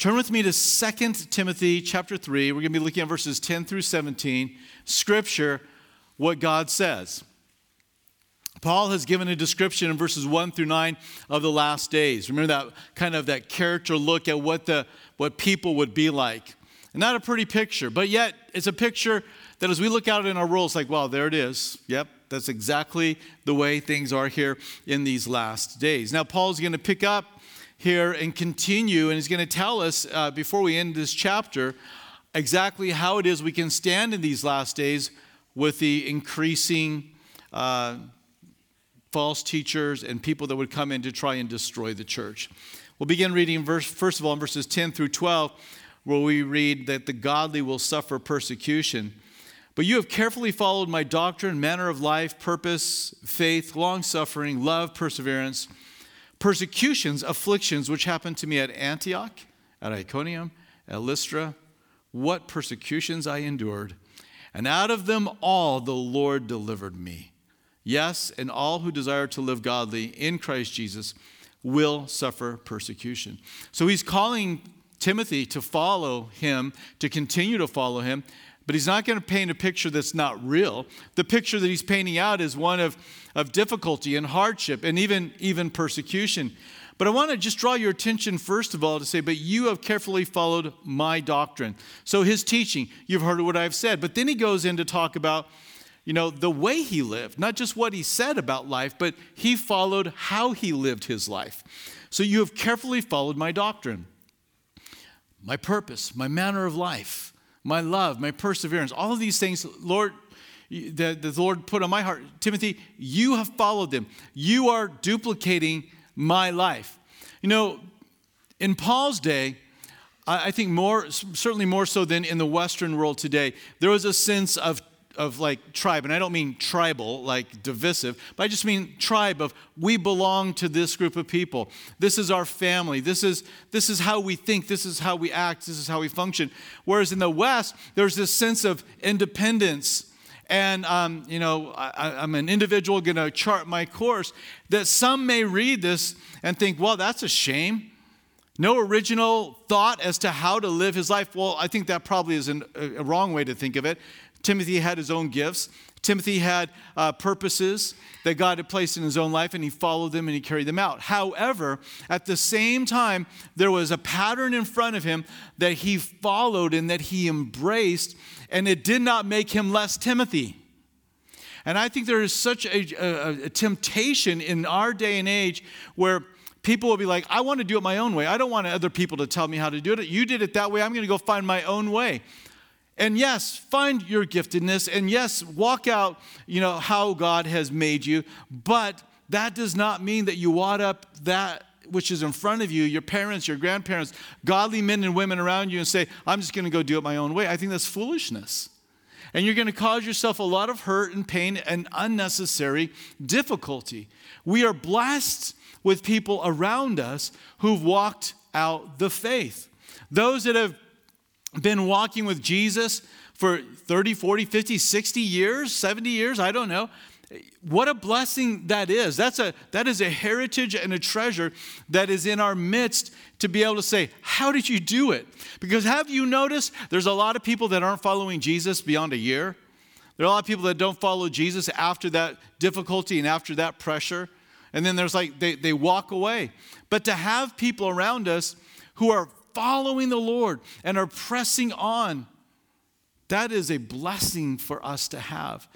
Turn with me to 2 Timothy chapter 3. We're going to be looking at verses 10 through 17. Scripture, what God says. Paul has given a description in verses 1 through 9 of the last days. Remember that kind of that character look at what the what people would be like. And not a pretty picture, but yet it's a picture that as we look out in our world, it's like, wow, there it is. Yep, that's exactly the way things are here in these last days. Now, Paul's going to pick up here and continue, and he's going to tell us uh, before we end this chapter exactly how it is we can stand in these last days with the increasing uh, false teachers and people that would come in to try and destroy the church. We'll begin reading verse, first of all in verses 10 through 12, where we read that the godly will suffer persecution. But you have carefully followed my doctrine, manner of life, purpose, faith, long suffering, love, perseverance persecutions, afflictions, which happened to me at Antioch, at Iconium, at Lystra, what persecutions I endured. And out of them all the Lord delivered me. Yes, and all who desire to live godly in Christ Jesus will suffer persecution. So he's calling Timothy to follow him, to continue to follow him, but he's not going to paint a picture that's not real. The picture that he's painting out is one of, of difficulty and hardship and even, even persecution. But I want to just draw your attention, first of all, to say, But you have carefully followed my doctrine. So his teaching, you've heard what I've said. But then he goes in to talk about, you know, the way he lived, not just what he said about life, but he followed how he lived his life. So you have carefully followed my doctrine, my purpose, my manner of life my love, my perseverance, all of these things, Lord, that the Lord put on my heart. Timothy, you have followed them. You are duplicating my life. You know, in Paul's day, I think more, certainly more so than in the Western world today, there was a sense of of like tribe, and I don't mean tribal, like divisive, but I just mean tribe of we belong to this group of people. This is our family. This is, this is how we think. This is how we act. This is how we function. Whereas in the West, there's this sense of independence. And, um, you know, I, am an individual going to chart my course. That some may read this and think, well, that's a shame. No original thought as to how to live his life. Well, I think that probably is an, a wrong way to think of it. Timothy had his own gifts. Timothy had uh, purposes that God had placed in his own life, and he followed them and he carried them out. However, at the same time, there was a pattern in front of him that he followed and that he embraced, and it did not make him less Timothy. And I think there is such a, a, a temptation in our day and age where people will be like, I want to do it my own way. I don't want other people to tell me how to do it. You did it that way. I'm going to go find my own way. And yes, find your giftedness and yes, walk out, you know, how God has made you, but that does not mean that you wad up that which is in front of you, your parents, your grandparents, godly men and women around you and say, I'm just going to go do it my own way. I think that's foolishness. And you're going to cause yourself a lot of hurt and pain and unnecessary difficulty. We are blessed with people around us who've walked out the faith. Those that have been walking with Jesus for 30, 40, 50, 60 years, 70 years, I don't know. What a blessing that is. That's a, that is a heritage and a treasure that is in our midst to be able to say, How did you do it? Because have you noticed there's a lot of people that aren't following Jesus beyond a year? There are a lot of people that don't follow Jesus after that difficulty and after that pressure. And then there's like, they, they walk away. But to have people around us who are following the Lord and are pressing on, that is a blessing for us to have.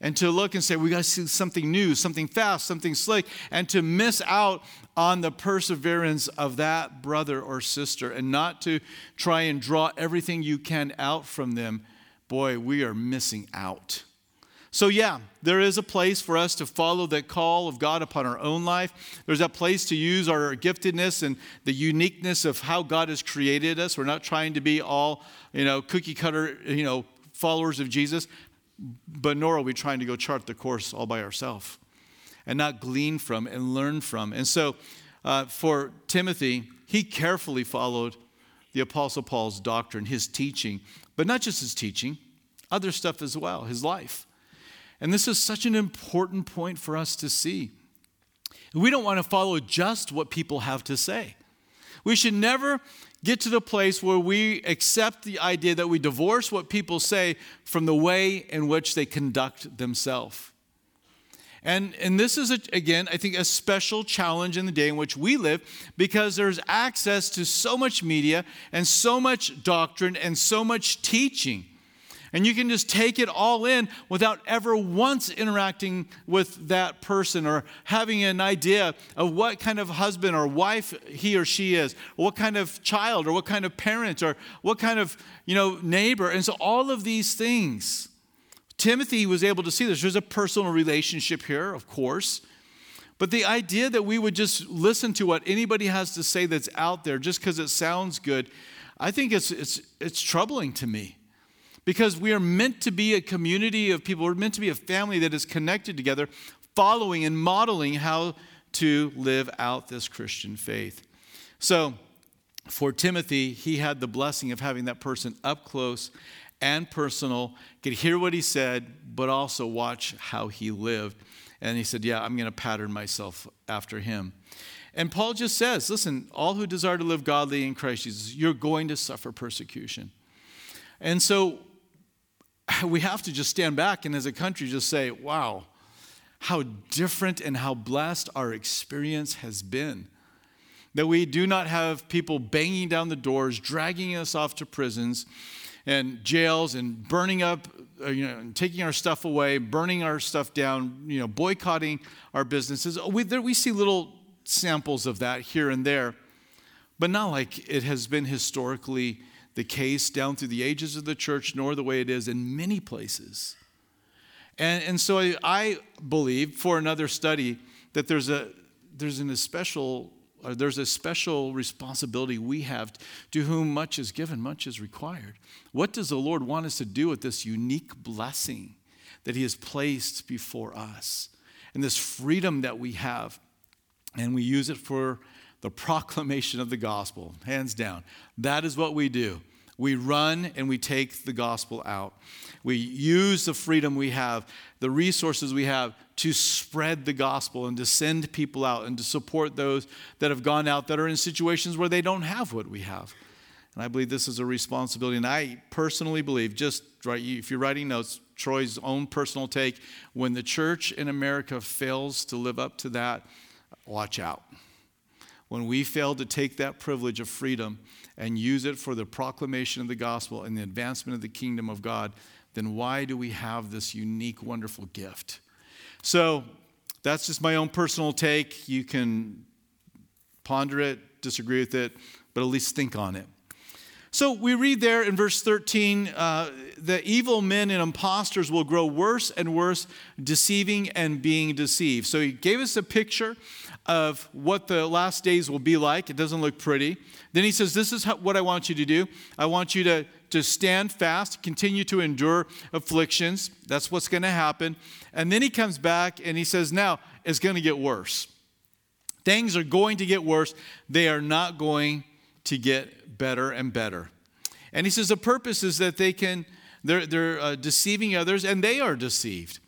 And to look and say, we got to see something new, something fast, something slick, and to miss out on the perseverance of that brother or sister and not to try and draw everything you can out from them, boy, we are missing out. So, yeah, there is a place for us to follow that call of God upon our own life. There's a place to use our giftedness and the uniqueness of how God has created us. We're not trying to be all, you know, cookie cutter, you know, followers of Jesus, but nor are we trying to go chart the course all by ourselves and not glean from and learn from. And so, uh, for Timothy, he carefully followed the Apostle Paul's doctrine, his teaching, but not just his teaching, other stuff as well, his life. And this is such an important point for us to see. We don't want to follow just what people have to say. We should never get to the place where we accept the idea that we divorce what people say from the way in which they conduct themselves. And, and this is, a, again, I think, a special challenge in the day in which we live because there's access to so much media and so much doctrine and so much teaching. And you can just take it all in without ever once interacting with that person or having an idea of what kind of husband or wife he or she is, or what kind of child or what kind of parent or what kind of you know, neighbor. And so all of these things, Timothy was able to see this. There's a personal relationship here, of course. But the idea that we would just listen to what anybody has to say that's out there just because it sounds good, I think it's, it's, it's troubling to me because we are meant to be a community of people. We're meant to be a family that is connected together, following and modeling how to live out this Christian faith. So, for Timothy, he had the blessing of having that person up close and personal, could hear what he said, but also watch how he lived. And he said, Yeah, I'm going to pattern myself after him. And Paul just says, Listen, all who desire to live godly in Christ Jesus, you're going to suffer persecution. And so we have to just stand back and as a country just say, wow, how different and how blessed our experience has been. That we do not have people banging down the doors, dragging us off to prisons and jails and burning up, uh, you know, taking our stuff away, burning our stuff down, you know, boycotting our businesses. We, there, we see little samples of that here and there, but not like it has been historically the case down through the ages of the church, nor the way it is in many places. And, and so I, I believe for another study that there's a there's an special there's a special responsibility we have to whom much is given, much is required. What does the Lord want us to do with this unique blessing that He has placed before us and this freedom that we have? And we use it for the proclamation of the gospel, hands down. That is what we do. We run and we take the gospel out. We use the freedom we have, the resources we have to spread the gospel and to send people out and to support those that have gone out that are in situations where they don't have what we have. And I believe this is a responsibility. And I personally believe, just right, if you're writing notes, Troy's own personal take, when the church in America fails to live up to that, watch out when we fail to take that privilege of freedom and use it for the proclamation of the gospel and the advancement of the kingdom of God, then why do we have this unique, wonderful gift? So that's just my own personal take. You can ponder it, disagree with it, but at least think on it. So we read there in verse 13 uh, the evil men and impostors will grow worse and worse, deceiving and being deceived. So he gave us a picture of what the last days will be like. It doesn't look pretty. Then he says, This is how, what I want you to do. I want you to, to stand fast, continue to endure afflictions. That's what's going to happen. And then he comes back and he says, Now it's going to get worse. Things are going to get worse. They are not going to get better and better. And he says the purpose is that they can, they're, they're uh, deceiving others and they are deceived.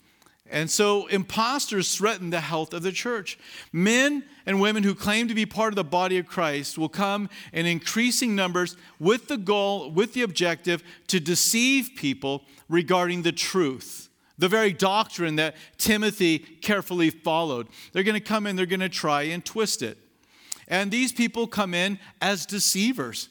And so imposters threaten the health of the church. Men and women who claim to be part of the body of Christ will come in increasing numbers with the goal, with the objective to deceive people regarding the truth, the very doctrine that Timothy carefully followed. They're going to come in, they're going to try and twist it. And these people come in as deceivers.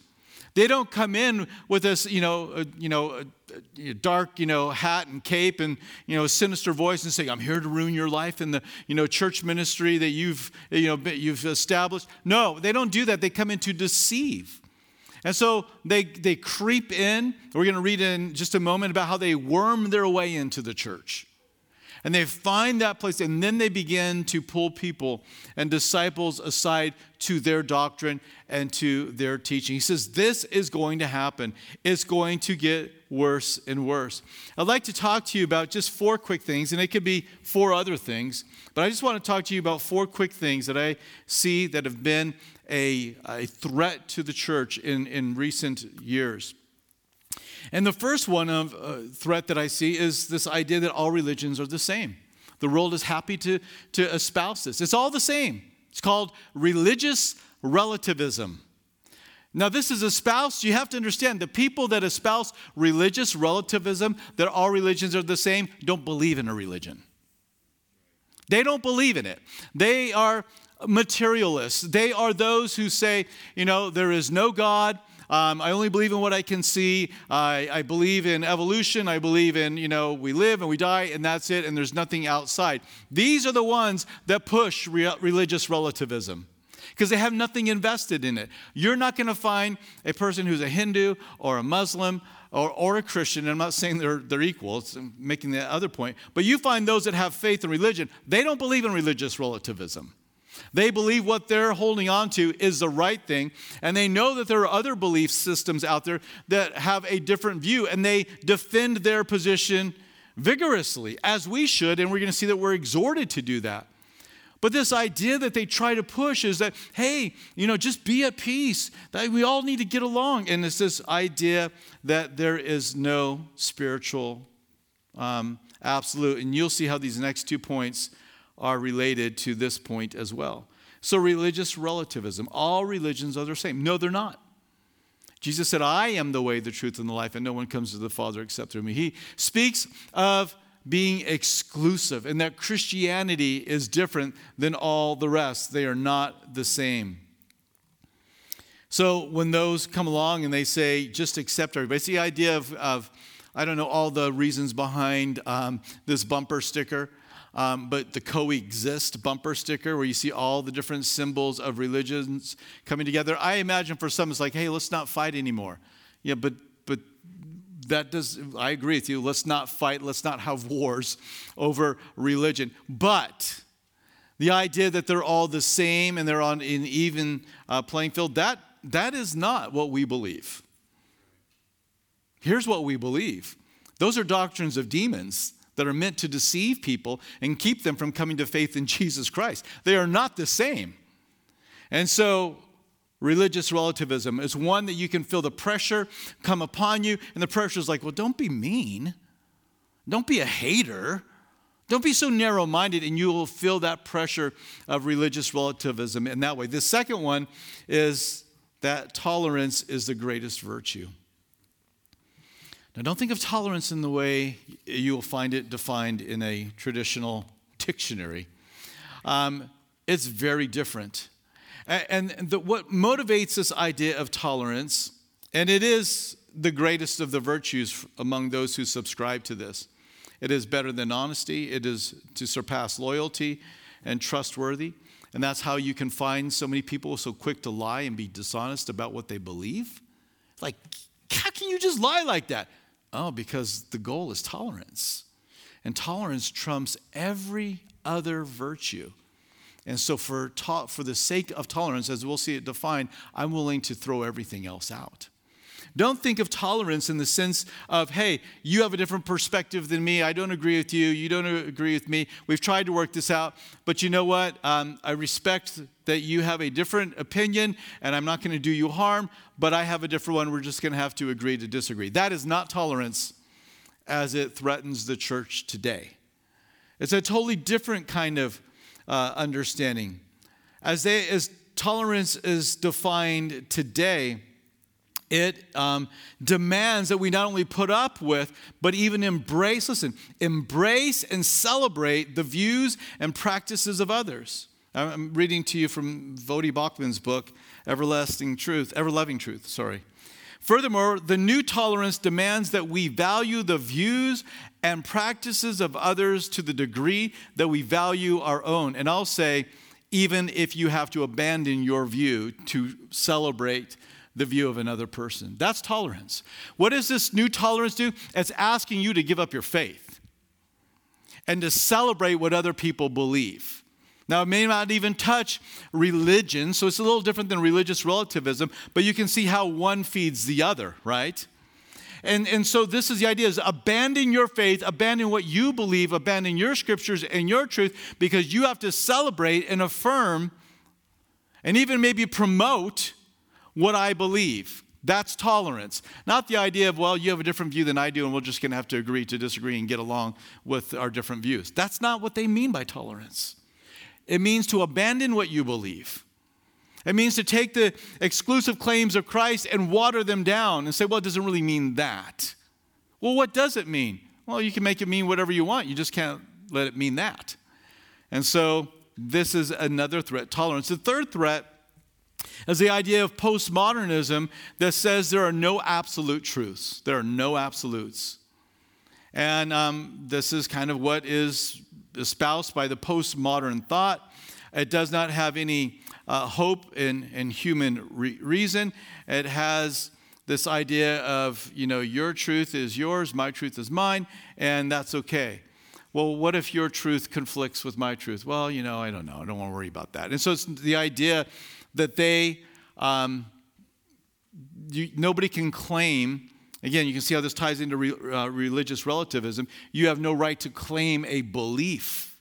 They don't come in with this, you know, uh, you know, uh, uh, dark, you know, hat and cape and you know, sinister voice and say, "I'm here to ruin your life in the, you know, church ministry that you've, you know, you've established." No, they don't do that. They come in to deceive. And so they, they creep in. We're going to read in just a moment about how they worm their way into the church. And they find that place, and then they begin to pull people and disciples aside to their doctrine and to their teaching. He says, This is going to happen. It's going to get worse and worse. I'd like to talk to you about just four quick things, and it could be four other things, but I just want to talk to you about four quick things that I see that have been a, a threat to the church in, in recent years. And the first one of uh, threat that I see is this idea that all religions are the same. The world is happy to, to espouse this. It's all the same. It's called religious relativism. Now, this is espoused. You have to understand the people that espouse religious relativism, that all religions are the same, don't believe in a religion. They don't believe in it. They are materialists. They are those who say, you know, there is no God. Um, I only believe in what I can see. I, I believe in evolution. I believe in, you know, we live and we die and that's it, and there's nothing outside. These are the ones that push re- religious relativism because they have nothing invested in it. You're not going to find a person who's a Hindu or a Muslim or, or a Christian. I'm not saying they're, they're equal, it's making the other point. But you find those that have faith in religion, they don't believe in religious relativism. They believe what they're holding on to is the right thing, and they know that there are other belief systems out there that have a different view, and they defend their position vigorously, as we should, and we're going to see that we're exhorted to do that. But this idea that they try to push is that, hey, you know, just be at peace, that we all need to get along. And it's this idea that there is no spiritual um, absolute. And you'll see how these next two points are related to this point as well. So, religious relativism. All religions are the same. No, they're not. Jesus said, I am the way, the truth, and the life, and no one comes to the Father except through me. He speaks of being exclusive and that Christianity is different than all the rest. They are not the same. So when those come along and they say, just accept everybody, it's the idea of, of I don't know all the reasons behind um, this bumper sticker. Um, but the coexist bumper sticker where you see all the different symbols of religions coming together. I imagine for some it's like, hey, let's not fight anymore. Yeah, but but that does I agree with you. Let's not fight, let's not have wars over religion. But the idea that they're all the same and they're on an even uh, playing field, that that is not what we believe. Here's what we believe. Those are doctrines of demons that are meant to deceive people and keep them from coming to faith in Jesus Christ. They are not the same. And so, religious relativism is one that you can feel the pressure come upon you, and the pressure is like, well, don't be mean. Don't be a hater. Don't be so narrow minded, and you will feel that pressure of religious relativism in that way. The second one is that tolerance is the greatest virtue. Now, don't think of tolerance in the way you will find it defined in a traditional dictionary. Um, it's very different. And, the, what motivates this idea of tolerance, and it is the greatest of the virtues among those who subscribe to this, it is better than honesty, it is to surpass loyalty and trustworthy. And that's how you can find so many people so quick to lie and be dishonest about what they believe. Like, how can you just lie like that? Oh, because the goal is tolerance. And tolerance trumps every other virtue. And so, for, to- for the sake of tolerance, as we'll see it defined, I'm willing to throw everything else out. Don't think of tolerance in the sense of, hey, you have a different perspective than me. I don't agree with you. You don't agree with me. We've tried to work this out. But you know what? Um, I respect that you have a different opinion, and I'm not going to do you harm, but I have a different one. We're just going to have to agree to disagree. That is not tolerance as it threatens the church today. It's a totally different kind of uh, understanding. As, they, as tolerance is defined today, it um, demands that we not only put up with, but even embrace, listen, embrace and celebrate the views and practices of others. I'm reading to you from Voddie Baucham's book, Everlasting Truth, Ever Loving Truth, sorry. Furthermore, the new tolerance demands that we value the views and practices of others to the degree that we value our own. And I'll say, even if you have to abandon your view to celebrate the view of another person. That's tolerance. What does this new tolerance do? It's asking you to give up your faith and to celebrate what other people believe. Now, it may not even touch religion, so it's a little different than religious relativism, but you can see how one feeds the other, right? And, and so this is the idea is abandon your faith, abandon what you believe, abandon your scriptures and your truth, because you have to celebrate and affirm and even maybe promote what I believe. That's tolerance. Not the idea of, well, you have a different view than I do, and we're just going to have to agree to disagree and get along with our different views. That's not what they mean by tolerance. It means to abandon what you believe It means to take the exclusive claims of Christ and water them down and say, well, it doesn't really mean that. Well, what does it mean? Well, you can make it mean whatever you want. You just can't let it mean that. And so this is another threat tolerance. The third threat is the idea of postmodernism that says there are no absolute truths, there are no absolutes. And um, this is kind of what is espoused by the postmodern thought. It does not have any uh, hope in, in human re- reason. It has this idea of, you know, your truth is yours, my truth is mine, and that's okay. Well, what if your truth conflicts with my truth? Well, you know, I don't know. I don't want to worry about that. And so it's the idea that they, um, you, nobody can claim, again, you can see how this ties into re, uh, religious relativism. You have no right to claim a belief.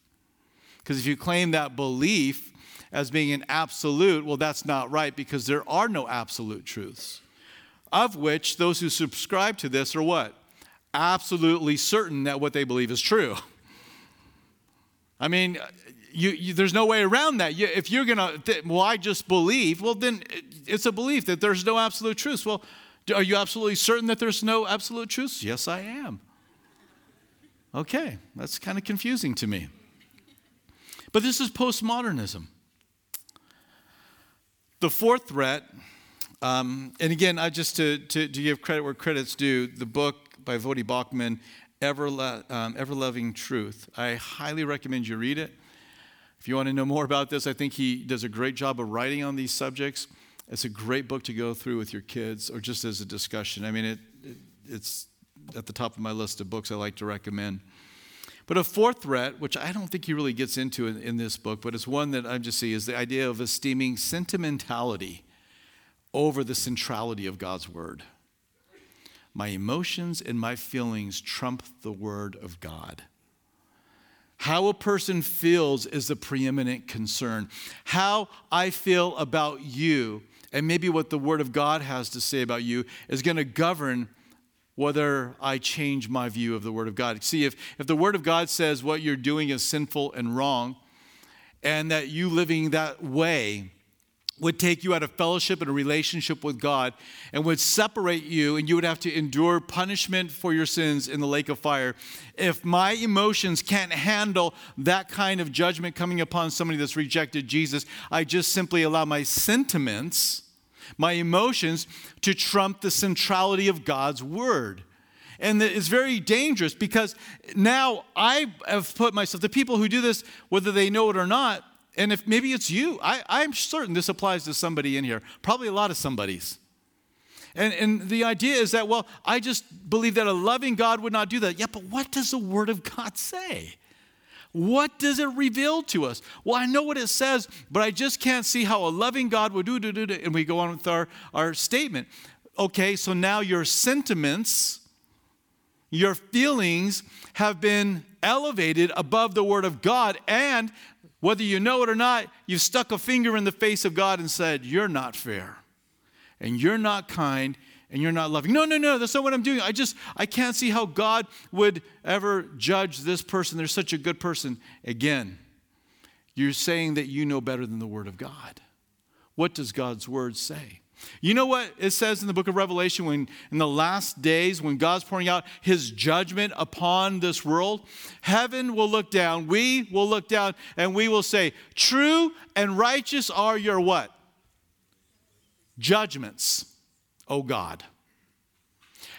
Because if you claim that belief as being an absolute, well, that's not right because there are no absolute truths. Of which those who subscribe to this are what? Absolutely certain that what they believe is true. I mean, you, you, there's no way around that. You, if you're going to, th- well, I just believe, well, then it's a belief that there's no absolute truth. Well, are you absolutely certain that there's no absolute truth? Yes, I am. Okay, that's kind of confusing to me. But this is postmodernism. The fourth threat, um, and again, I just to, to, to, give credit where credit's due, the book by Voddie Baucham, Ever, um, Ever Loving Truth. I highly recommend you read it. If you want to know more about this, I think he does a great job of writing on these subjects. It's a great book to go through with your kids or just as a discussion. I mean, it, it it's at the top of my list of books I like to recommend. But a fourth threat, which I don't think he really gets into in, in this book, but it's one that I just see, is the idea of esteeming sentimentality over the centrality of God's word. My emotions and my feelings trump the word of God. How a person feels is the preeminent concern. How I feel about you, and maybe what the Word of God has to say about you, is going to govern whether I change my view of the Word of God. See, if, if the Word of God says what you're doing is sinful and wrong, and that you living that way would take you out of fellowship and a relationship with God and would separate you, and you would have to endure punishment for your sins in the lake of fire. If my emotions can't handle that kind of judgment coming upon somebody that's rejected Jesus, I just simply allow my sentiments, my emotions, to trump the centrality of God's word. And it's very dangerous because now I have put myself, the people who do this, whether they know it or not, and if maybe it's you, I, I'm certain this applies to somebody in here, probably a lot of somebody's. And, and the idea is that, well, I just believe that a loving God would not do that. Yeah, but what does the Word of God say? What does it reveal to us? Well, I know what it says, but I just can't see how a loving God would do, do, do, do. And we go on with our, our statement. Okay, so now your sentiments, your feelings have been elevated above the Word of God, and whether you know it or not, you've stuck a finger in the face of God and said, You're not fair, and you're not kind, and you're not loving. No, no, no, that's not what I'm doing. I just, I can't see how God would ever judge this person. They're such a good person. Again, you're saying that you know better than the Word of God. What does God's Word say? You know what it says in the book of Revelation when in the last days, when God's pouring out his judgment upon this world, heaven will look down, we will look down, and we will say, True and righteous are your what? Judgments, O God.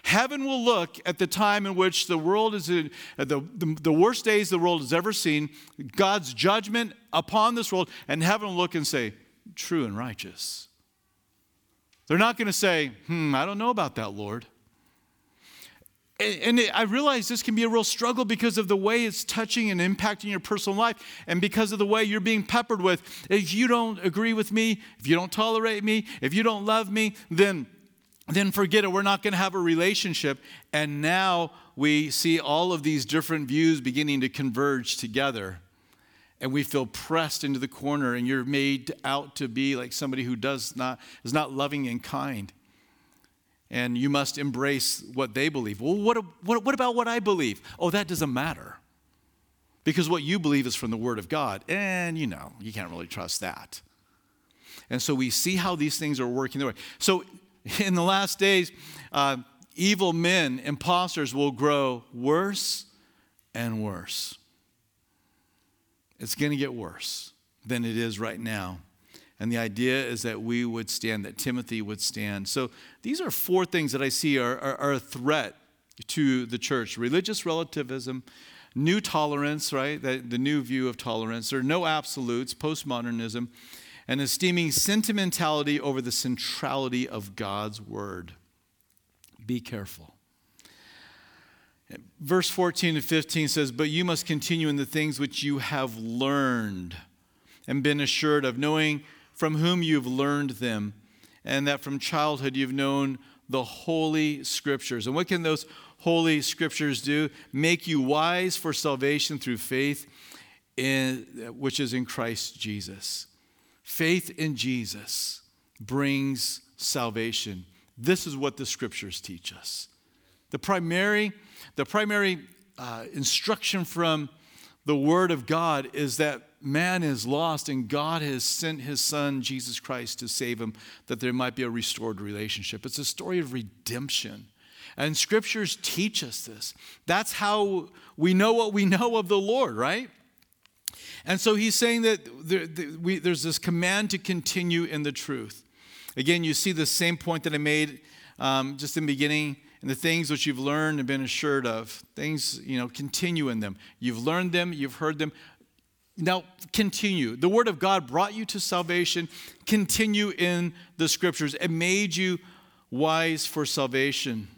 Heaven will look at the time in which the world is in the, the, the worst days the world has ever seen, God's judgment upon this world, and heaven will look and say, True and righteous they're not going to say, hmm, I don't know about that, Lord. And, I realize this can be a real struggle because of the way it's touching and impacting your personal life, and because of the way you're being peppered with. If you don't agree with me, if you don't tolerate me, if you don't love me, then, then forget it. We're not going to have a relationship. And now we see all of these different views beginning to converge together and we feel pressed into the corner and you're made out to be like somebody who does not is not loving and kind. And you must embrace what they believe. Well what, what, what about what i believe? Oh that doesn't matter. Because what you believe is from the word of god and you know you can't really trust that. And so we see how these things are working their way. So in the last days, uh, evil men, imposters will grow worse and worse. It's going to get worse than it is right now. And the idea is that we would stand, that Timothy would stand. So these are four things that I see are, are, are a threat to the church religious relativism, new tolerance, right? The, the new view of tolerance. There are no absolutes, postmodernism, and esteeming sentimentality over the centrality of God's word. Be careful. Verse 14 and 15 says, But you must continue in the things which you have learned and been assured of, knowing from whom you've learned them, and that from childhood you've known the holy scriptures. And what can those holy scriptures do? Make you wise for salvation through faith, in, which is in Christ Jesus. Faith in Jesus brings salvation. This is what the scriptures teach us. The primary, the primary uh, instruction from the Word of God is that man is lost and God has sent his Son, Jesus Christ, to save him, that there might be a restored relationship. It's a story of redemption. And scriptures teach us this. That's how we know what we know of the Lord, right? And so he's saying that there, we, there's this command to continue in the truth. Again, you see the same point that I made um, just in the beginning. And the things which you've learned and been assured of, things, you know, continue in them. You've learned them, you've heard them. Now, continue. The Word of God brought you to salvation. Continue in the Scriptures. It made you wise for salvation.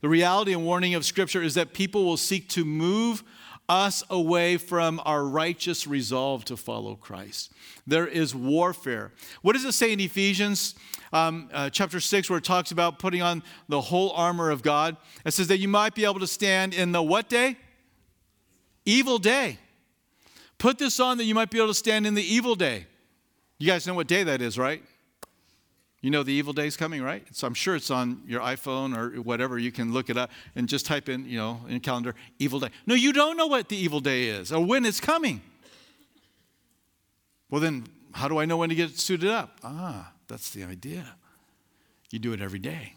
The reality and warning of Scripture is that people will seek to move us away from our righteous resolve to follow Christ. There is warfare. What does it say in Ephesians um, uh, chapter 6, where it talks about putting on the whole armor of God? It says that you might be able to stand in the what day? Evil day. Put this on that you might be able to stand in the evil day. You guys know what day that is, right? You know the evil day is coming, right? So I'm sure it's on your iPhone or whatever. You can look it up and just type in, you know, in calendar, evil day. No, you don't know what the evil day is or when it's coming. Well, then, how do I know when to get suited up? Ah, that's the idea. You do it every day.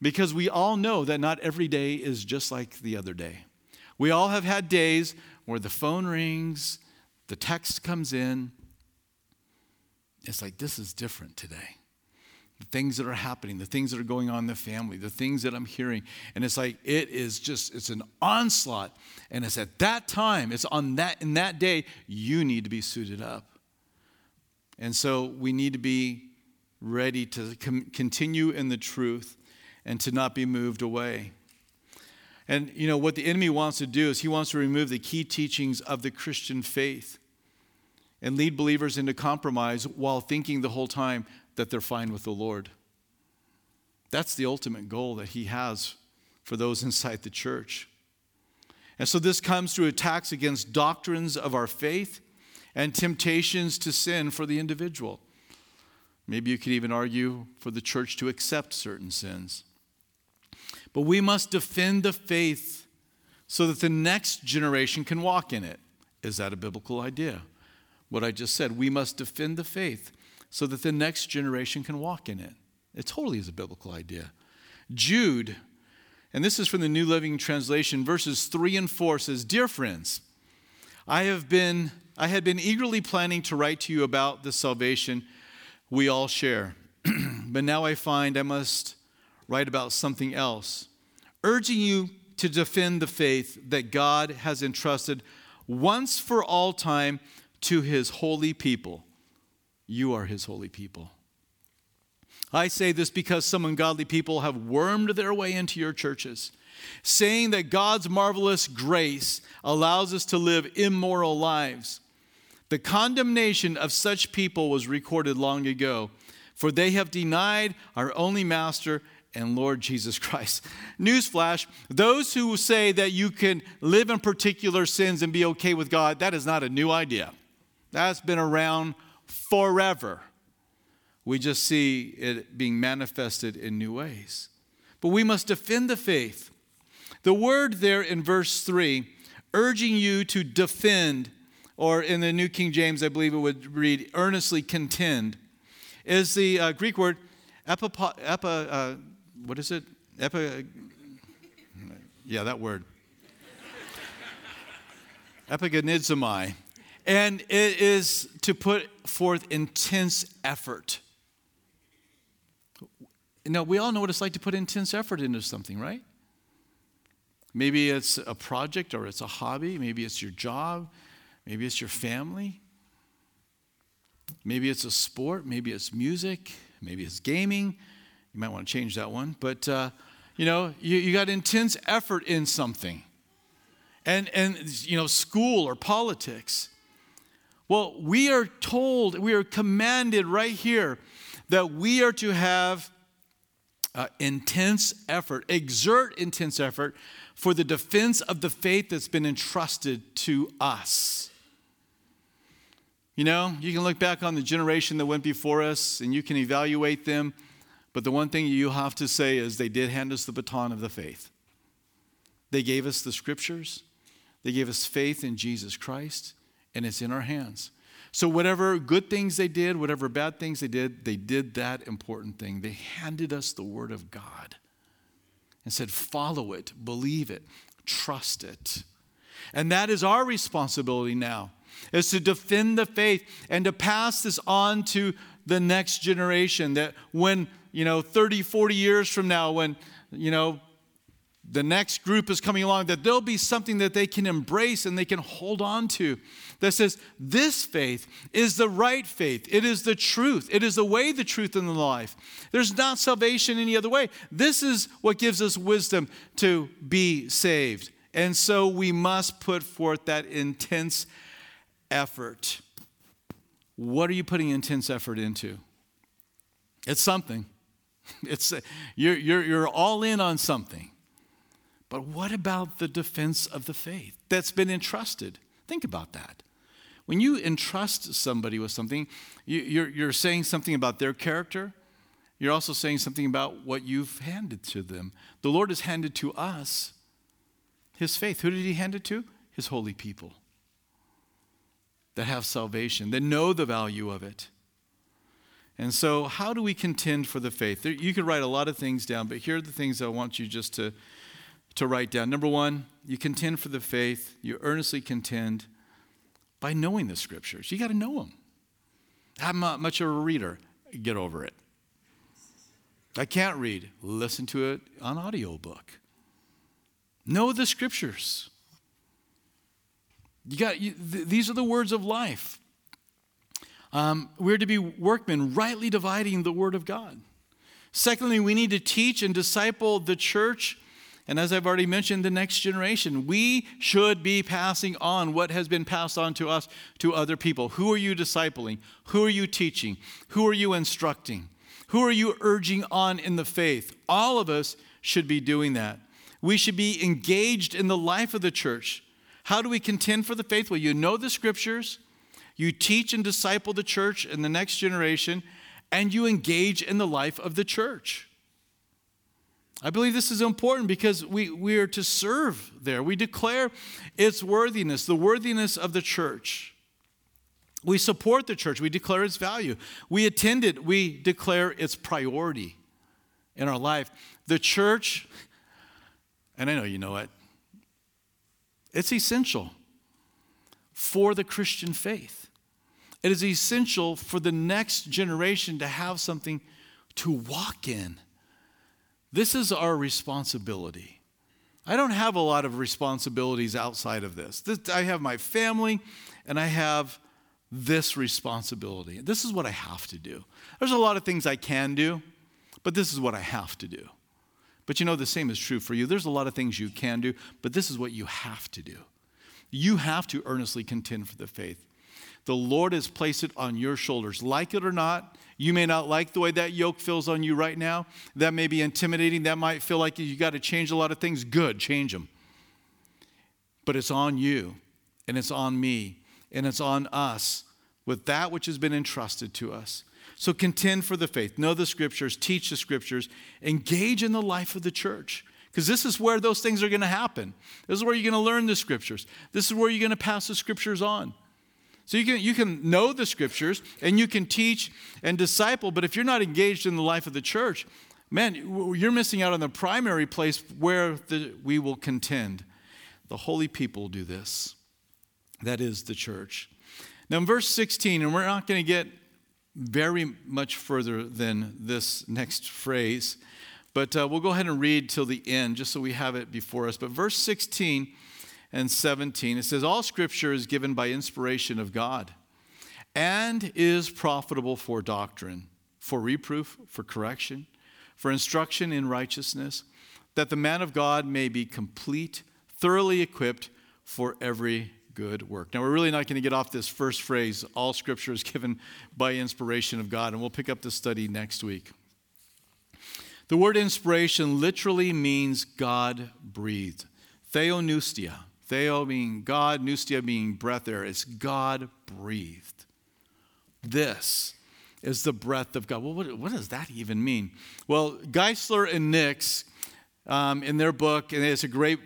Because we all know that not every day is just like the other day. We all have had days where the phone rings, the text comes in, it's like, this is different today. The things that are happening, the things that are going on in the family, the things that I'm hearing. And it's like, it is just, it's an onslaught. And it's at that time, it's on that, in that day, you need to be suited up. And so we need to be ready to com- continue in the truth and to not be moved away. And you know what the enemy wants to do is he wants to remove the key teachings of the Christian faith and lead believers into compromise while thinking the whole time that they're fine with the Lord. That's the ultimate goal that he has for those inside the church. And so this comes through attacks against doctrines of our faith and temptations to sin for the individual. Maybe you could even argue for the church to accept certain sins. But we must defend the faith so that the next generation can walk in it. Is that a biblical idea? What I just said. We must defend the faith so that the next generation can walk in it. It totally is a biblical idea. Jude, and this is from the New Living Translation, verses 3 and 4 says, Dear friends, I have been I had been eagerly planning to write to you about the salvation we all share. but now I find I must write about something else, urging you to defend the faith that God has entrusted once for all time to his holy people. You are his holy people. I say this because some ungodly people have wormed their way into your churches, saying that God's marvelous grace allows us to live immoral lives. The condemnation of such people was recorded long ago, for they have denied our only master and Lord Jesus Christ. Newsflash those who say that you can live in particular sins and be okay with God, that is not a new idea. That's been around forever. We just see it being manifested in new ways. But we must defend the faith. The word there in verse 3, urging you to defend, or in the New King James, I believe it would read, earnestly contend. is the uh, Greek word epipo, epi, uh, what is it? Epi, yeah, that word. Epigonizomai. And it is to put forth intense effort. Now, we all know what it's like to put intense effort into something, right? Maybe it's a project or it's a hobby. Maybe it's your job. Maybe it's your family. Maybe it's a sport. Maybe it's music. Maybe it's gaming. You might want to change that one. But, uh, you know, you, you got intense effort in something. And, and, you know, school or politics. Well, we are told, we are commanded right here that we are to have uh, intense effort, exert intense effort for the defense of the faith that's been entrusted to us. You know, you can look back on the generation that went before us and you can evaluate them, but the one thing you have to say is they did hand us the baton of the faith. They gave us the scriptures, they gave us faith in Jesus Christ, and it's in our hands. So, whatever good things they did, whatever bad things they did, they did that important thing. They handed us the Word of God and said, Follow it, believe it, trust it. And that is our responsibility now, is to defend the faith and to pass this on to the next generation. That when, you know, 30, 40 years from now, when, you know, the next group is coming along, that there'll be something that they can embrace and they can hold on to that says, This faith is the right faith. It is the truth. It is the way, the truth, and the life. There's not salvation any other way. This is what gives us wisdom to be saved. And so we must put forth that intense effort. What are you putting intense effort into? It's something. It's, you're, you're, you're all in on something. But what about the defense of the faith that's been entrusted? Think about that. When you entrust somebody with something, you're, you're saying something about their character. You're also saying something about what you've handed to them. The Lord has handed to us his faith. Who did he hand it to? His holy people that have salvation, that know the value of it. And so, how do we contend for the faith? You could write a lot of things down, but here are the things I want you just to, to write down. Number one, you contend for the faith, you earnestly contend by knowing the scriptures. You got to know them. I'm not much of a reader. Get over it. I can't read. Listen to it on audiobook. Know the scriptures. You got you, th- these are the words of life. Um, we're to be workmen, rightly dividing the word of God. Secondly, we need to teach and disciple the church and as I've already mentioned, the next generation. We should be passing on what has been passed on to us to other people. Who are you discipling? Who are you teaching? Who are you instructing? Who are you urging on in the faith? All of us should be doing that. We should be engaged in the life of the church. How do we contend for the faith? Well, you know the scriptures, you teach and disciple the church and the next generation, and you engage in the life of the church. I believe this is important because we, we are to serve there. We declare its worthiness, the worthiness of the church. We support the church, we declare its value. We attend it, we declare its priority in our life. The church, and I know you know it, it's essential for the Christian faith. It is essential for the next generation to have something to walk in this is our responsibility. I don't have a lot of responsibilities outside of this. this. I have my family and I have this responsibility. This is what I have to do. There's a lot of things I can do, but this is what I have to do. But you know, the same is true for you. There's a lot of things you can do, but this is what you have to do. You have to earnestly contend for the faith. The Lord has placed it on your shoulders. Like it or not, you may not like the way that yoke feels on you right now. That may be intimidating. That might feel like you got to change a lot of things. Good, change them. But it's on you, and it's on me, and it's on us with that which has been entrusted to us. So contend for the faith, know the scriptures, teach the scriptures, engage in the life of the church. Because this is where those things are going to happen. This is where you're going to learn the scriptures. This is where you're going to pass the scriptures on. So you can, you can know the scriptures and you can teach and disciple, but if you're not engaged in the life of the church, man, you're missing out on the primary place where the, we will contend. The holy people do this. That is the church. Now, in verse 16, and we're not going to get very much further than this next phrase, but uh, we'll go ahead and read till the end just so we have it before us. But verse 16 and 17, it says, All scripture is given by inspiration of God and is profitable for doctrine, for reproof, for correction, for instruction in righteousness, that the man of God may be complete, thoroughly equipped for every good work. Now, we're really not going to get off this first phrase, all scripture is given by inspiration of God, and we'll pick up the study next week. The word inspiration literally means God breathed. Theopneustia. Theo being God, pneustia being breath there. It's God breathed. This is the breath of God. Well, what, what does that even mean? Well, Geisler and Nix, um, in their book, and it's a great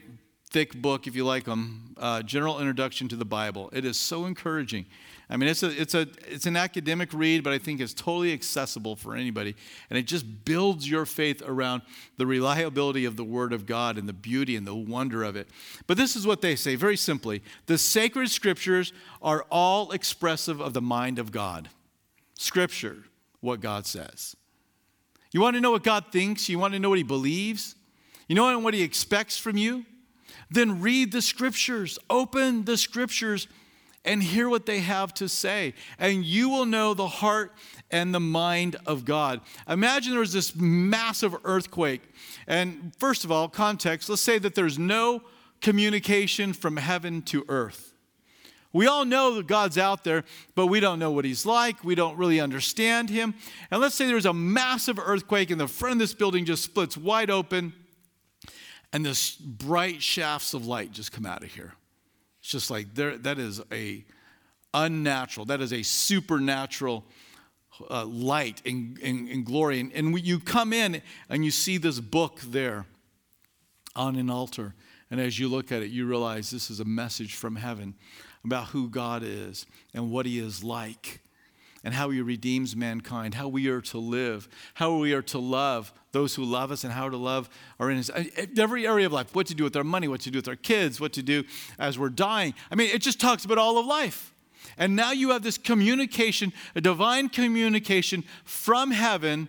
thick book if you like them, uh, General Introduction to the Bible. It is so encouraging. I mean, it's, a, it's, a, it's an academic read, but I think it's totally accessible for anybody. And it just builds your faith around the reliability of the Word of God and the beauty and the wonder of it. But this is what they say very simply the sacred scriptures are all expressive of the mind of God. Scripture, what God says. You want to know what God thinks? You want to know what He believes? You know what He expects from you? Then read the scriptures. Open the scriptures and hear what they have to say. And you will know the heart and the mind of God. Imagine there was this massive earthquake. And first of all, context, let's say that there's no communication from heaven to earth. We all know that God's out there, but we don't know what He's like. We don't really understand Him. And let's say there's a massive earthquake and the front of this building just splits wide open and this bright shafts of light just come out of here. It's just like there, that is a unnatural, that is a supernatural uh, light and, and, and, glory. And, and you come in and you see this book there on an altar. And as you look at it, you realize this is a message from heaven about who God is and what He is like and how He redeems mankind, how we are to live, how we are to love those who love us, and how to love our enemies. Every area of life, what to do with our money, what to do with our kids, what to do as we're dying. I mean, it just talks about all of life. And now you have this communication, a divine communication from heaven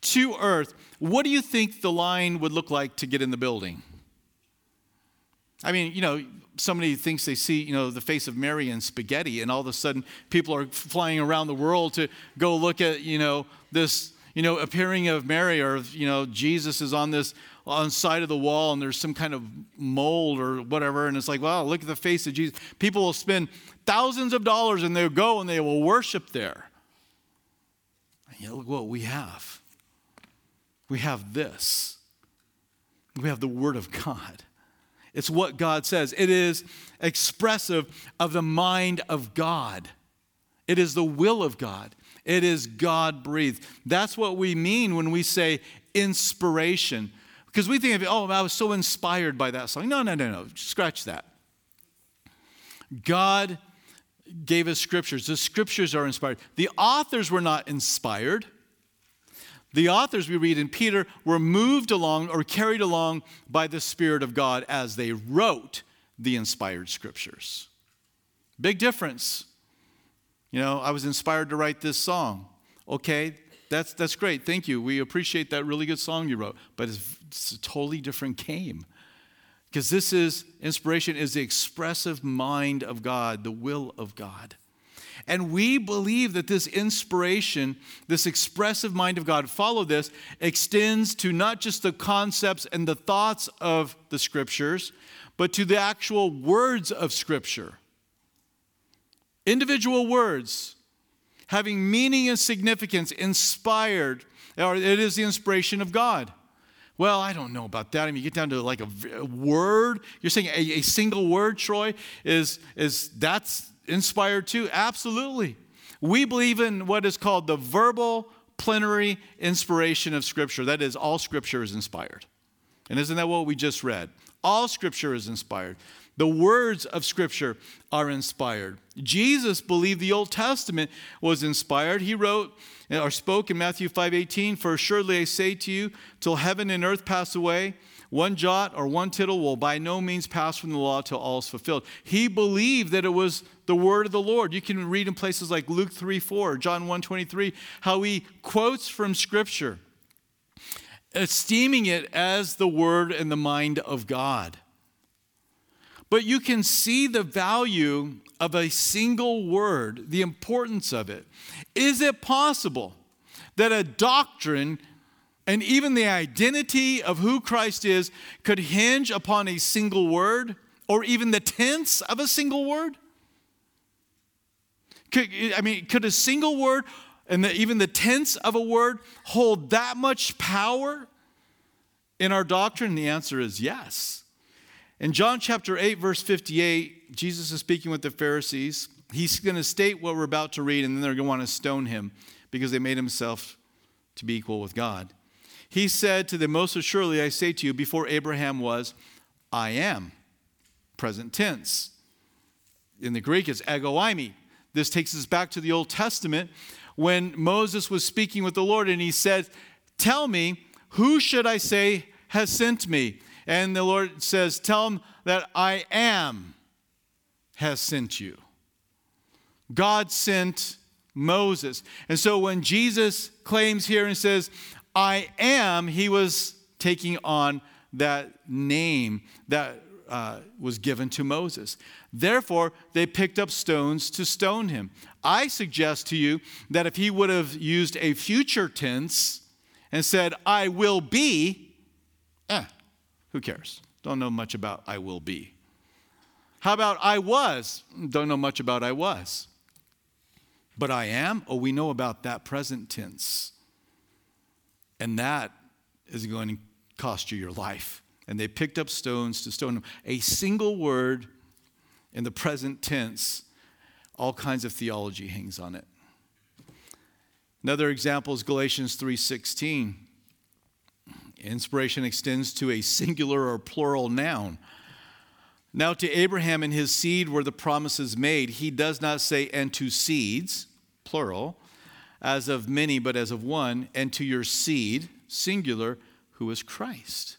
to earth. What do you think the line would look like to get in the building? I mean, you know, somebody thinks they see, you know, the face of Mary in spaghetti, and all of a sudden people are flying around the world to go look at, you know, this, you know, appearing of Mary, or you know, Jesus is on this on side of the wall, and there's some kind of mold or whatever, and it's like, wow, look at the face of Jesus. People will spend thousands of dollars, and they'll go and they will worship there. And yet, look what we have. We have this. We have the Word of God. It's what God says. It is expressive of the mind of God. It is the will of God. It is God breathed. That's what we mean when we say inspiration. Because we think of, oh, I was so inspired by that song. No, no, no, no. Scratch that. God gave us scriptures. The scriptures are inspired. The authors were not inspired. The authors we read in Peter were moved along or carried along by the Spirit of God as they wrote the inspired scriptures. Big difference. You know, I was inspired to write this song. Okay, that's, that's great. Thank you. We appreciate that really good song you wrote. But it's, it's a totally different game. Because this is, inspiration is the expressive mind of God, the will of God. And we believe that this inspiration, this expressive mind of God, follow this, extends to not just the concepts and the thoughts of the scriptures, but to the actual words of scripture. Individual words having meaning and significance, inspired, or it is the inspiration of God. Well, I don't know about that. I mean, you get down to like a, a word. You're saying a, a, single word, Troy, is, is that's inspired too? Absolutely. We believe in what is called the verbal plenary inspiration of Scripture. That is, all Scripture is inspired. And isn't that what we just read? All scripture is inspired. The words of Scripture are inspired. Jesus believed the Old Testament was inspired. He wrote or spoke in Matthew 5:18, "For assuredly I say to you, till heaven and earth pass away, one jot or one tittle will by no means pass from the law till all is fulfilled." He believed that it was the word of the Lord. You can read in places like Luke 3 4, John 1 23, how he quotes from Scripture, esteeming it as the word and the mind of God. But you can see the value of a single word, the importance of it. Is it possible that a doctrine and even the identity of who Christ is could hinge upon a single word or even the tense of a single word? Could, I mean, could a single word and the, even the tense of a word hold that much power in our doctrine? The answer is yes. In John chapter 8, verse 58, Jesus is speaking with the Pharisees. He's going to state what we're about to read, and then they're going to want to stone him because they made himself to be equal with God. He said to them, Most assuredly, I say to you, before Abraham was, I am. Present tense. In the Greek, it's ego eimi. This takes us back to the Old Testament when Moses was speaking with the Lord and he said, Tell me, who should I say has sent me? And the Lord says, Tell him that I am has sent you. God sent Moses. And so when Jesus claims here and says, I am, he was taking on that name that uh, was given to Moses. Therefore, they picked up stones to stone him. I suggest to you that if he would have used a future tense and said, I will be, eh, who cares? Don't know much about I will be. How about I was? Don't know much about I was. But I am? Oh, we know about that present tense. And that is going to cost you your life. And they picked up stones to stone him. A single word in the present tense, all kinds of theology hangs on it. Another example is Galatians 3:16. Inspiration extends to a singular or plural noun. Now, to Abraham and his seed were the promises made. He does not say, and to seeds, plural, as of many, but as of one, and to your seed, singular, who is Christ.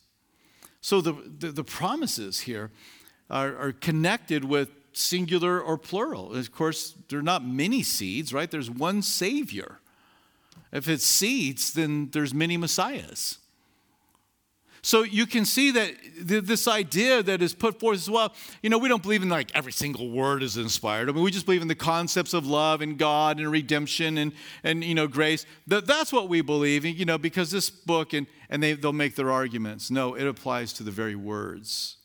So the, the, the promises here are, are connected with singular or plural. Of course, there are not many seeds, right? There's one Savior. If it's seeds, then there's many Messiahs. So you can see that this idea that is put forth as well, you know, we don't believe in like every single word is inspired. I mean, we just believe in the concepts of love and God and redemption and, and you know, grace. That's what we believe, you know, because this book, and, and they, they'll make their arguments. No, it applies to the very words,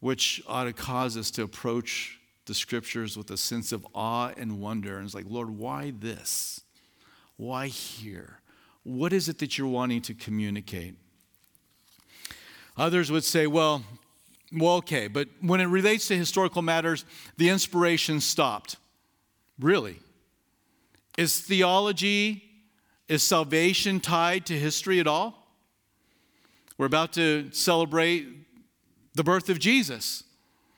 which ought to cause us to approach the scriptures with a sense of awe and wonder. And it's like, Lord, why this? Why here? What is it that you're wanting to communicate? Others would say, well, well, okay, but when it relates to historical matters, the inspiration stopped. Really? Is theology, is salvation tied to history at all? We're about to celebrate the birth of Jesus.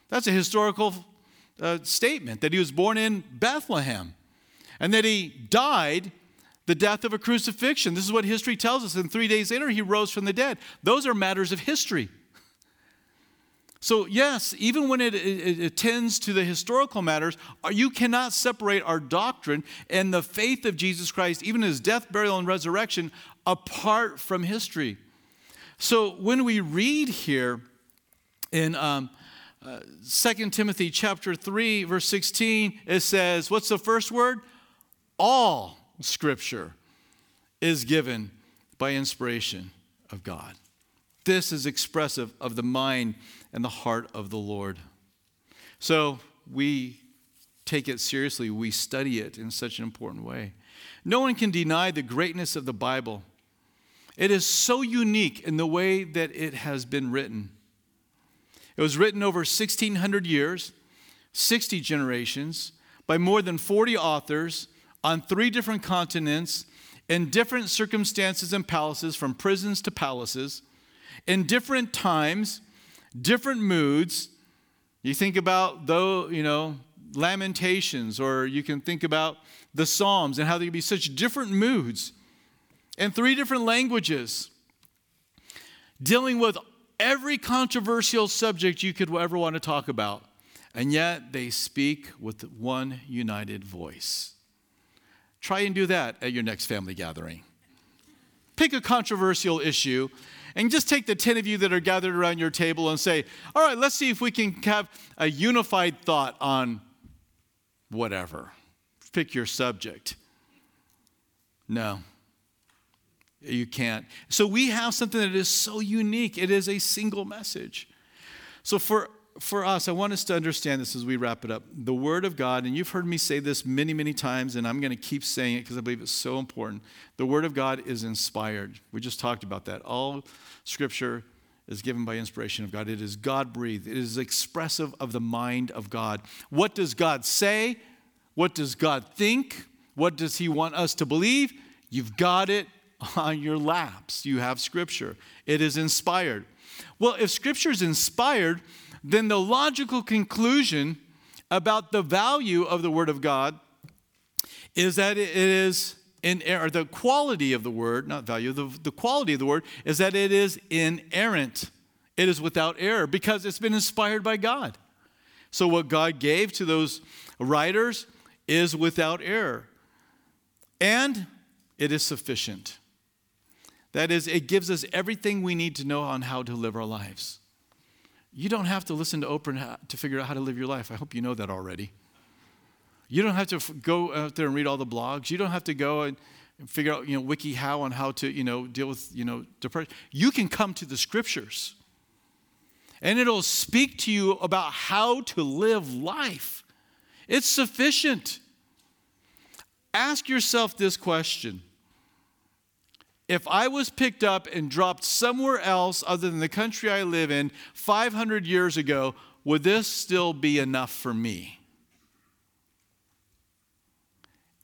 That's a historical uh, statement that he was born in Bethlehem and that he died the death of a crucifixion. This is what history tells us. And three days later, he rose from the dead. Those are matters of history. So, yes, even when it, it, it, to the historical matters, uh, you cannot separate our doctrine and the faith of Jesus Christ, even his death, burial, and resurrection, apart from history. So, when we read here in um, uh, 2 Timothy chapter 3, verse 16, it says, What's the first word? All Scripture is given by inspiration of God. This is expressive of the mind and the heart of the Lord. So we take it seriously, we study it in such an important way. No one can deny the greatness of the Bible. It is so unique in the way that it has been written. It was written over 1,600 years, 60 generations, by more than 40 authors on three different continents in different circumstances and palaces, from prisons to palaces. in different times, different moods. You think about though, you know, lamentations, or you can think about the Psalms and how they can be such different moods in three different languages, dealing with every controversial subject you could ever want to talk about. And yet they speak with one united voice. Try and do that at your next family gathering. Pick a controversial issue and just take the 10 of you that are gathered around your table and say, All right, let's see if we can have a unified thought on whatever. Pick your subject. No, you can't. So we have something that is so unique. It is a single message. So for for us, I want us to understand this as we wrap it up. The Word of God, and you've heard me say this many, many times, and I'm going to keep saying it because I believe it's so important. The Word of God is inspired. We just talked about that. All Scripture is given by inspiration of God, it is God breathed, it is expressive of the mind of God. What does God say? What does God think? What does He want us to believe? You've got it on your laps. You have Scripture, it is inspired. Well, if Scripture is inspired, then the logical conclusion about the value of the Word of God is that it is in, or the quality of the Word, not value, the, the quality of the Word is that it is inerrant. It is without error because it's been inspired by God. So, what God gave to those writers is without error. And it is sufficient. That is, it gives us everything we need to know on how to live our lives. You don't have to listen to Oprah to figure out how to live your life. I hope you know that already. You don't have to go out there and read all the blogs. You don't have to go and figure out, you know, WikiHow on how to, you know, deal with, you know, depression. You can come to the scriptures. And it'll speak to you about how to live life. It's sufficient. Ask yourself this question if I was picked up and dropped somewhere else other than the country I live in 500 years ago, would this still be enough for me?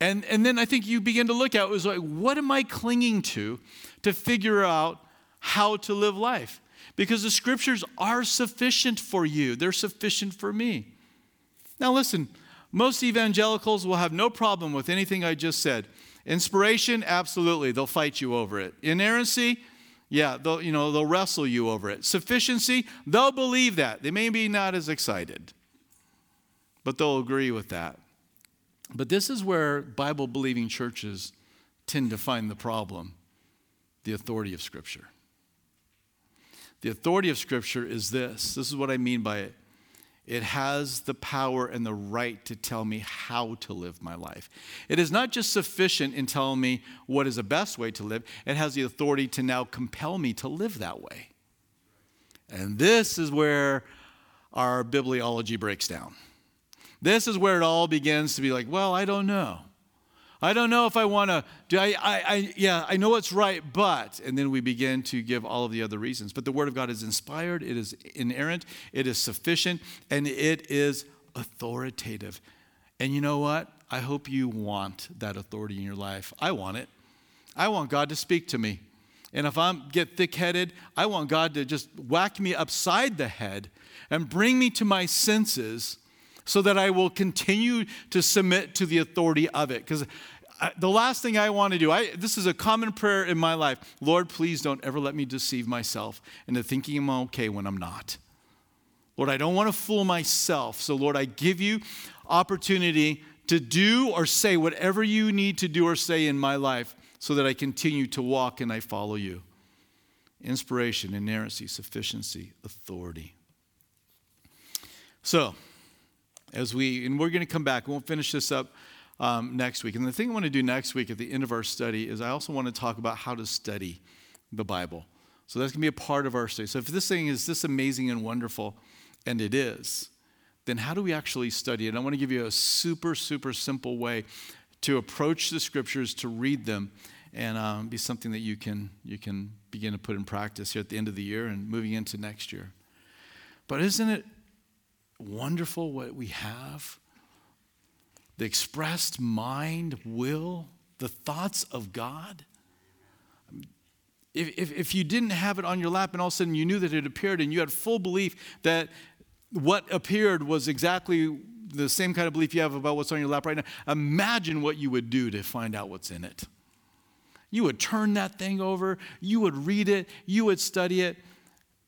And, and then I think you begin to look at it was like, what am I clinging to to figure out how to live life? Because the scriptures are sufficient for you, they're sufficient for me. Now, listen, most evangelicals will have no problem with anything I just said. Inspiration, absolutely, they'll fight you over it. Inerrancy, yeah, they'll, you know, they'll wrestle you over it. Sufficiency, they'll believe that. They may be not as excited, but they'll agree with that. But this is where Bible believing churches tend to find the problem the authority of Scripture. The authority of Scripture is this this is what I mean by it it has the power and the right to tell me how to live my life. It is not just sufficient in telling me what is the best way to live, it has the authority to now compel me to live that way. And this is where our bibliology breaks down. This is where it all begins to be like, well, I don't know. I don't know if I want to do I, I, I yeah, I know it's right, but and then we begin to give all of the other reasons. But the word of God is inspired, it is inerrant, it is sufficient, and it is authoritative. And you know what? I hope you want that authority in your life. I want it. I want God to speak to me. And if I get thick headed, I want God to just whack me upside the head and bring me to my senses so that I will continue to submit to the authority of it. Because uh, the last thing I want to do, I, this is a common prayer in my life Lord, please don't ever let me deceive myself into thinking I'm okay when I'm not. Lord, I don't want to fool myself. So, Lord, I give you opportunity to do or say whatever you need to do or say in my life so that I continue to walk and I follow you. Inspiration, inerrancy, sufficiency, authority. So, as we, and we're going to come back, we won't finish this up um, next week. And the thing I want to do next week at the end of our study is I also want to talk about how to study the Bible. So that's going to be a part of our study. So if this thing is this amazing and wonderful, and it is, then how do we actually study it? I want to give you a super, super simple way to approach the scriptures, to read them, and um, be something that you can, you can begin to put in practice here at the end of the year and moving into next year. But isn't it wonderful what we have? The expressed mind, will, the thoughts of God. if, if, if you didn't have it on your lap and all of a sudden you knew that it appeared and you had full belief that what appeared was exactly the same kind of belief you have about what's on your lap right now, imagine what you would do to find out what's in it. You would turn that thing over, you would read it, you would study it,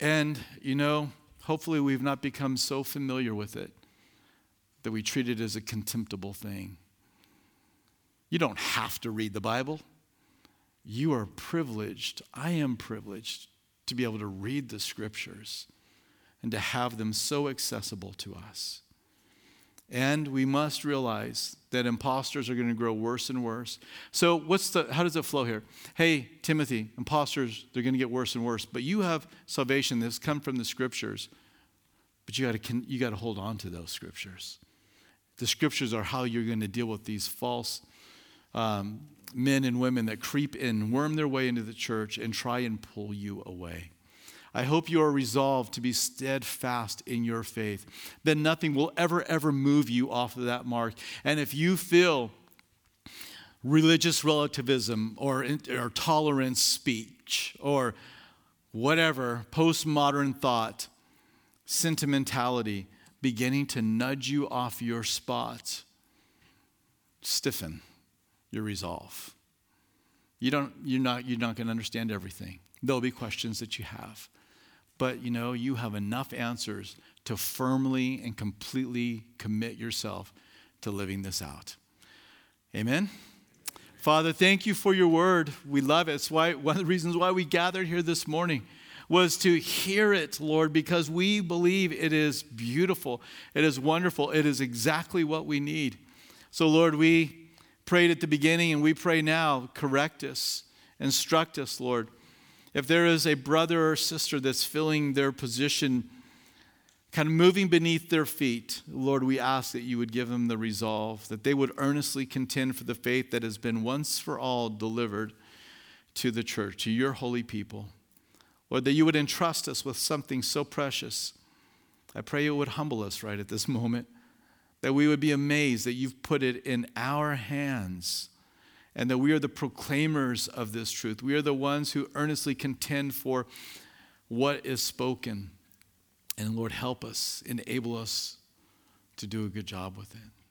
and you know, hopefully we've not become so familiar with it that we treat it as a contemptible thing. You don't have to read the Bible. You are privileged. I am privileged to be able to read the scriptures and to have them so accessible to us. And we must realize that imposters are going to grow worse and worse. So, what's the, how does it flow here? Hey, Timothy, imposters, they're going to get worse and worse. But you have salvation that's come from the scriptures. But you got to you got to hold on to those scriptures. The scriptures are how you're going to deal with these false um, men and women that creep in, worm their way into the church, and try and pull you away. I hope you are resolved to be steadfast in your faith. Then nothing will ever, ever move you off of that mark. And if you feel religious relativism or, or tolerance speech or whatever, postmodern thought, sentimentality beginning to nudge you off your spot, stiffen your resolve. You don't, you're not, you're not going to understand everything. There'll be questions that you have. But you know, you have enough answers to firmly and completely commit yourself to living this out. Amen. Father, thank you for your word. We love it. It's why one of the reasons why we gathered here this morning was to hear it, Lord, because we believe it is beautiful. It is wonderful. It is exactly what we need. So, Lord, we prayed at the beginning and we pray now, correct us, instruct us, Lord. If there is a brother or sister that's filling their position, kind of moving beneath their feet, Lord, we ask that you would give them the resolve, that they would earnestly contend for the faith that has been once for all delivered to the church, to your holy people. Lord, that you would entrust us with something so precious. I pray it would humble us right at this moment, that we would be amazed that you've put it in our hands and that we are the proclaimers of this truth. We are the ones who earnestly contend for what is spoken. And Lord, help us, enable us to do a good job with it.